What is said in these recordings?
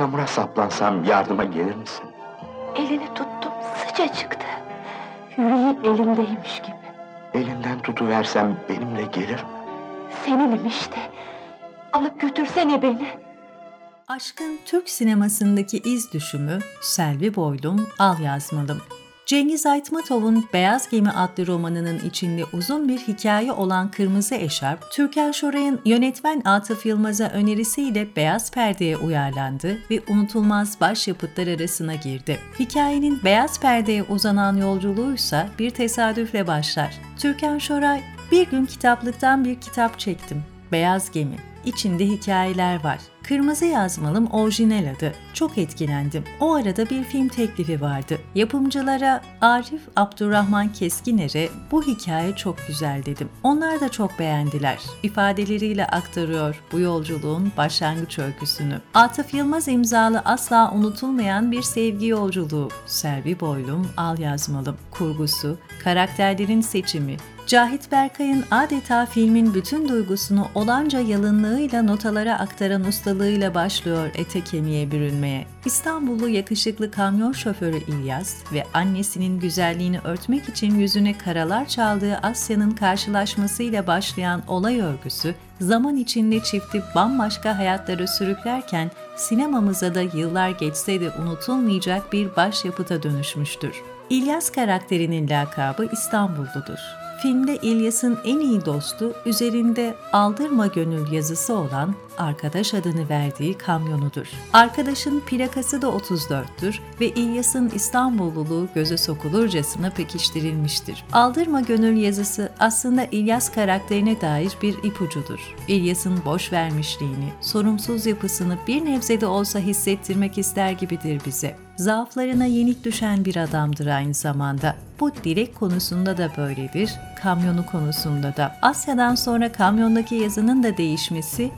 çamura saplansam yardıma gelir misin? Elini tuttum sıcacıktı. Yüreği elindeymiş gibi. Elinden tutuversem benimle gelir mi? Seninim işte. Alıp götürsene beni. Aşkın Türk sinemasındaki iz düşümü Selvi Boylum Al Yazmalım. Cengiz Aytmatov'un Beyaz Gemi adlı romanının içinde uzun bir hikaye olan Kırmızı Eşarp, Türkan Şoray'ın yönetmen Atıf Yılmaz'a önerisiyle Beyaz Perde'ye uyarlandı ve unutulmaz başyapıtlar arasına girdi. Hikayenin Beyaz Perde'ye uzanan yolculuğuysa bir tesadüfle başlar. Türkan Şoray, bir gün kitaplıktan bir kitap çektim. Beyaz Gemi. İçinde hikayeler var. Kırmızı yazmalım orijinal adı. Çok etkilendim. O arada bir film teklifi vardı. Yapımcılara Arif Abdurrahman Keskiner'e bu hikaye çok güzel dedim. Onlar da çok beğendiler. İfadeleriyle aktarıyor bu yolculuğun başlangıç öyküsünü. Atıf Yılmaz imzalı asla unutulmayan bir sevgi yolculuğu. Selvi Boylum, Al Yazmalım. Kurgusu, karakterlerin seçimi, Cahit Berkay'ın adeta filmin bütün duygusunu olanca yalınlığıyla notalara aktaran ustalığıyla başlıyor ete kemiğe bürünmeye. İstanbullu yakışıklı kamyon şoförü İlyas ve annesinin güzelliğini örtmek için yüzüne karalar çaldığı Asya'nın karşılaşmasıyla başlayan olay örgüsü zaman içinde çifti bambaşka hayatlara sürüklerken sinemamıza da yıllar geçse de unutulmayacak bir başyapıta dönüşmüştür. İlyas karakterinin lakabı İstanbulludur. Filmde İlyas'ın en iyi dostu üzerinde aldırma gönül yazısı olan arkadaş adını verdiği kamyonudur. Arkadaşın plakası da 34'tür ve İlyas'ın İstanbulluluğu göze sokulurcasına pekiştirilmiştir. Aldırma gönül yazısı aslında İlyas karakterine dair bir ipucudur. İlyas'ın boş vermişliğini, sorumsuz yapısını bir nebze de olsa hissettirmek ister gibidir bize. Zaaflarına yenik düşen bir adamdır aynı zamanda. Bu direk konusunda da böyledir, kamyonu konusunda da. Asya'dan sonra kamyondaki yazının da değişmesi,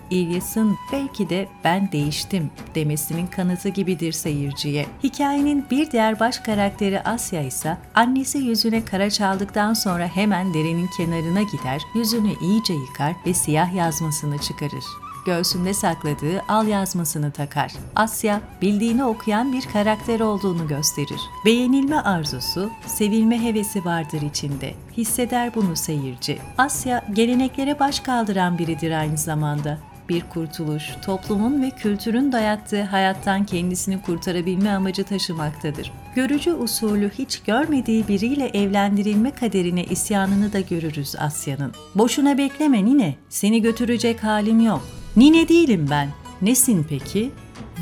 İlyas'ın belki de ben değiştim demesinin kanıtı gibidir seyirciye. Hikayenin bir diğer baş karakteri Asya ise annesi yüzüne kara çaldıktan sonra hemen derenin kenarına gider, yüzünü iyice yıkar ve siyah yazmasını çıkarır göğsünde sakladığı al yazmasını takar. Asya, bildiğini okuyan bir karakter olduğunu gösterir. Beğenilme arzusu, sevilme hevesi vardır içinde. Hisseder bunu seyirci. Asya, geleneklere baş kaldıran biridir aynı zamanda bir kurtuluş, toplumun ve kültürün dayattığı hayattan kendisini kurtarabilme amacı taşımaktadır. Görücü usulü hiç görmediği biriyle evlendirilme kaderine isyanını da görürüz Asya'nın. Boşuna bekleme nine, seni götürecek halim yok. Nine değilim ben. Nesin peki?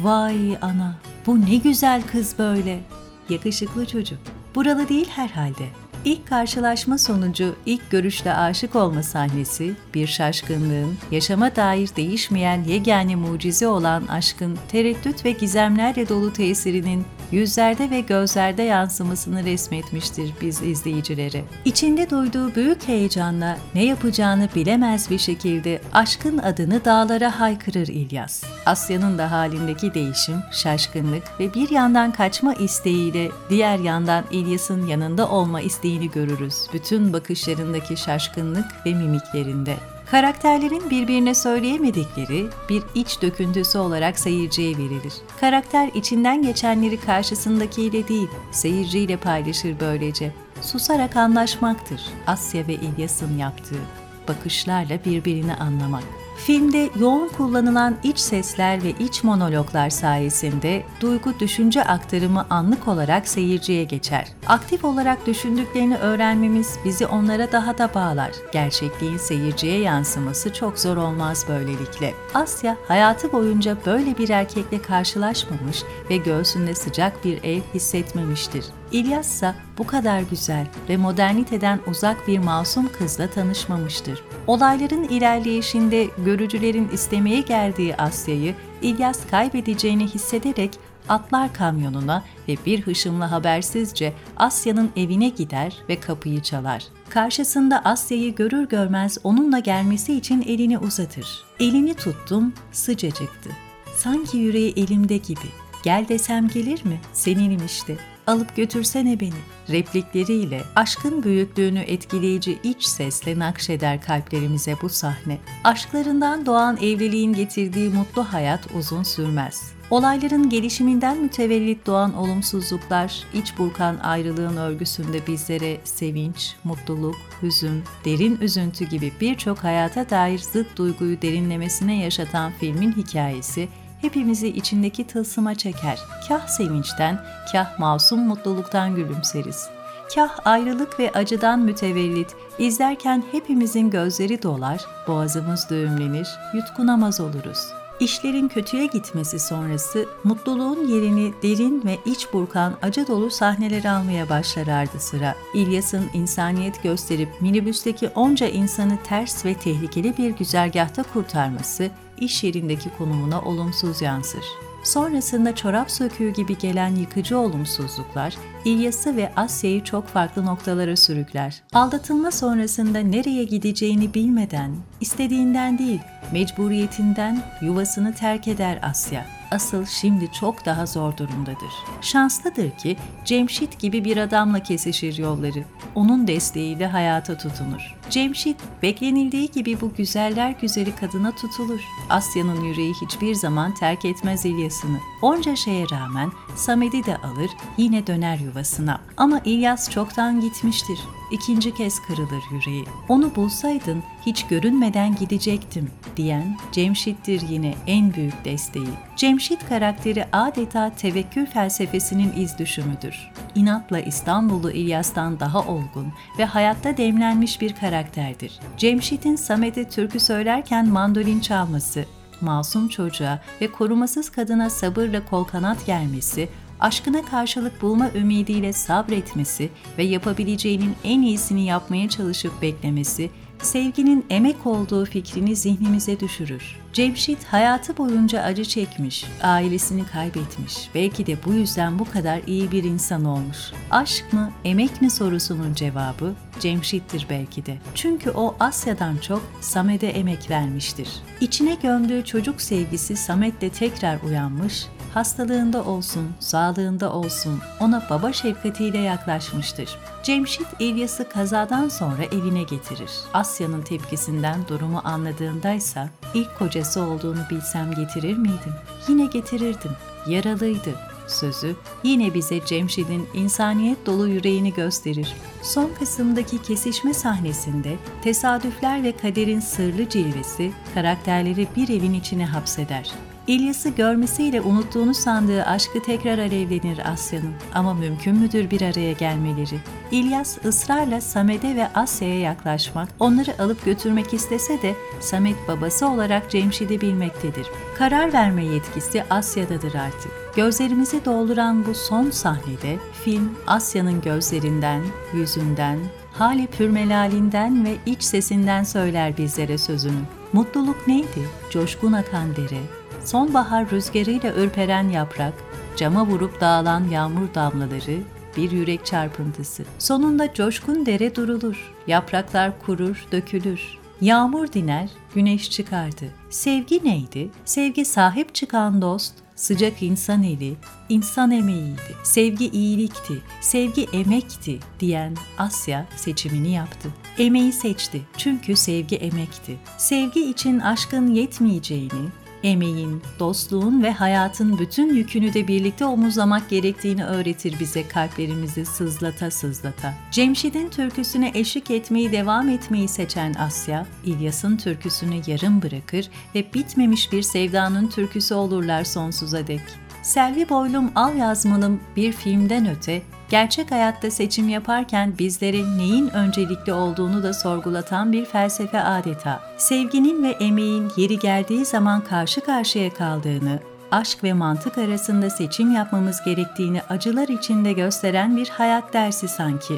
Vay ana, bu ne güzel kız böyle. Yakışıklı çocuk. Buralı değil herhalde. İlk karşılaşma sonucu ilk görüşle aşık olma sahnesi, bir şaşkınlığın, yaşama dair değişmeyen yegane mucize olan aşkın tereddüt ve gizemlerle dolu tesirinin yüzlerde ve gözlerde yansımasını resmetmiştir biz izleyicileri. İçinde duyduğu büyük heyecanla ne yapacağını bilemez bir şekilde aşkın adını dağlara haykırır İlyas. Asya'nın da halindeki değişim, şaşkınlık ve bir yandan kaçma isteğiyle diğer yandan İlyas'ın yanında olma isteğini görürüz. Bütün bakışlarındaki şaşkınlık ve mimiklerinde. Karakterlerin birbirine söyleyemedikleri bir iç döküntüsü olarak seyirciye verilir. Karakter içinden geçenleri karşısındakiyle değil, seyirciyle paylaşır böylece. Susarak anlaşmaktır Asya ve İlyas'ın yaptığı. Bakışlarla birbirini anlamak. Filmde yoğun kullanılan iç sesler ve iç monologlar sayesinde duygu düşünce aktarımı anlık olarak seyirciye geçer. Aktif olarak düşündüklerini öğrenmemiz bizi onlara daha da bağlar. Gerçekliğin seyirciye yansıması çok zor olmaz böylelikle. Asya hayatı boyunca böyle bir erkekle karşılaşmamış ve göğsünde sıcak bir el hissetmemiştir. İlyas ise bu kadar güzel ve moderniteden uzak bir masum kızla tanışmamıştır. Olayların ilerleyişinde görücülerin istemeye geldiği Asya'yı İlyas kaybedeceğini hissederek atlar kamyonuna ve bir hışımla habersizce Asya'nın evine gider ve kapıyı çalar. Karşısında Asya'yı görür görmez onunla gelmesi için elini uzatır. Elini tuttum, sıcacıktı. Sanki yüreği elimde gibi. Gel desem gelir mi? Seninim işte alıp götürsene beni replikleriyle aşkın büyüklüğünü etkileyici iç sesle nakşeder kalplerimize bu sahne. Aşklarından doğan evliliğin getirdiği mutlu hayat uzun sürmez. Olayların gelişiminden mütevellit doğan olumsuzluklar, iç burkan ayrılığın örgüsünde bizlere sevinç, mutluluk, hüzün, derin üzüntü gibi birçok hayata dair zıt duyguyu derinlemesine yaşatan filmin hikayesi hepimizi içindeki tılsıma çeker. Kah sevinçten, kah masum mutluluktan gülümseriz. Kah ayrılık ve acıdan mütevellit, izlerken hepimizin gözleri dolar, boğazımız düğümlenir, yutkunamaz oluruz.'' İşlerin kötüye gitmesi sonrası mutluluğun yerini derin ve iç burkan acı dolu sahneler almaya başlar ardı sıra. İlyas'ın insaniyet gösterip minibüsteki onca insanı ters ve tehlikeli bir güzergahta kurtarması iş yerindeki konumuna olumsuz yansır. Sonrasında çorap söküğü gibi gelen yıkıcı olumsuzluklar İlyas'ı ve Asya'yı çok farklı noktalara sürükler. Aldatılma sonrasında nereye gideceğini bilmeden, istediğinden değil, mecburiyetinden yuvasını terk eder Asya. Asıl şimdi çok daha zor durumdadır. Şanslıdır ki Cemşit gibi bir adamla kesişir yolları. Onun desteğiyle hayata tutunur. Cemşit beklenildiği gibi bu güzeller güzeli kadına tutulur. Asya'nın yüreği hiçbir zaman terk etmez İlyas'ını. Onca şeye rağmen Samet'i de alır, yine döner yuvasına. Ama İlyas çoktan gitmiştir. İkinci kez kırılır yüreği. Onu bulsaydın hiç görünmeden gidecektim diyen Cemşit'tir yine en büyük desteği. Cemşit karakteri adeta tevekkül felsefesinin iz düşümüdür. İnatla İstanbullu İlyas'tan daha olgun ve hayatta demlenmiş bir karakterdir. Cemşit'in Samet'e türkü söylerken mandolin çalması, masum çocuğa ve korumasız kadına sabırla kol kanat germesi, aşkına karşılık bulma ümidiyle sabretmesi ve yapabileceğinin en iyisini yapmaya çalışıp beklemesi, sevginin emek olduğu fikrini zihnimize düşürür. Cemşit hayatı boyunca acı çekmiş, ailesini kaybetmiş. Belki de bu yüzden bu kadar iyi bir insan olmuş. Aşk mı, emek mi sorusunun cevabı Cemşit'tir belki de. Çünkü o Asya'dan çok Samet'e emek vermiştir. İçine gömdüğü çocuk sevgisi Samet'le tekrar uyanmış, hastalığında olsun, sağlığında olsun ona baba şefkatiyle yaklaşmıştır. Cemşit İlyas'ı kazadan sonra evine getirir. Asya'nın tepkisinden durumu anladığındaysa ilk kocası olduğunu bilsem getirir miydim? Yine getirirdim. Yaralıydı. Sözü yine bize Cemşit'in insaniyet dolu yüreğini gösterir. Son kısımdaki kesişme sahnesinde tesadüfler ve kaderin sırlı cilvesi karakterleri bir evin içine hapseder. İlyas'ı görmesiyle unuttuğunu sandığı aşkı tekrar alevlenir Asya'nın. Ama mümkün müdür bir araya gelmeleri? İlyas ısrarla Samet'e ve Asya'ya yaklaşmak, onları alıp götürmek istese de Samet babası olarak Cemşid'i bilmektedir. Karar verme yetkisi Asya'dadır artık. Gözlerimizi dolduran bu son sahnede film Asya'nın gözlerinden, yüzünden, hali pürmelalinden ve iç sesinden söyler bizlere sözünü. Mutluluk neydi? Coşkun akan dere, sonbahar rüzgarıyla ürperen yaprak, cama vurup dağılan yağmur damlaları, bir yürek çarpıntısı. Sonunda coşkun dere durulur, yapraklar kurur, dökülür. Yağmur diner, güneş çıkardı. Sevgi neydi? Sevgi sahip çıkan dost, sıcak insan eli, insan emeğiydi. Sevgi iyilikti, sevgi emekti diyen Asya seçimini yaptı. Emeği seçti çünkü sevgi emekti. Sevgi için aşkın yetmeyeceğini, emeğin, dostluğun ve hayatın bütün yükünü de birlikte omuzlamak gerektiğini öğretir bize kalplerimizi sızlata sızlata. Cemşid'in türküsüne eşlik etmeyi devam etmeyi seçen Asya, İlyas'ın türküsünü yarım bırakır ve bitmemiş bir sevdanın türküsü olurlar sonsuza dek. Selvi Boylum Al Yazmalım bir filmden öte gerçek hayatta seçim yaparken bizlere neyin öncelikli olduğunu da sorgulatan bir felsefe adeta. Sevginin ve emeğin yeri geldiği zaman karşı karşıya kaldığını, aşk ve mantık arasında seçim yapmamız gerektiğini acılar içinde gösteren bir hayat dersi sanki.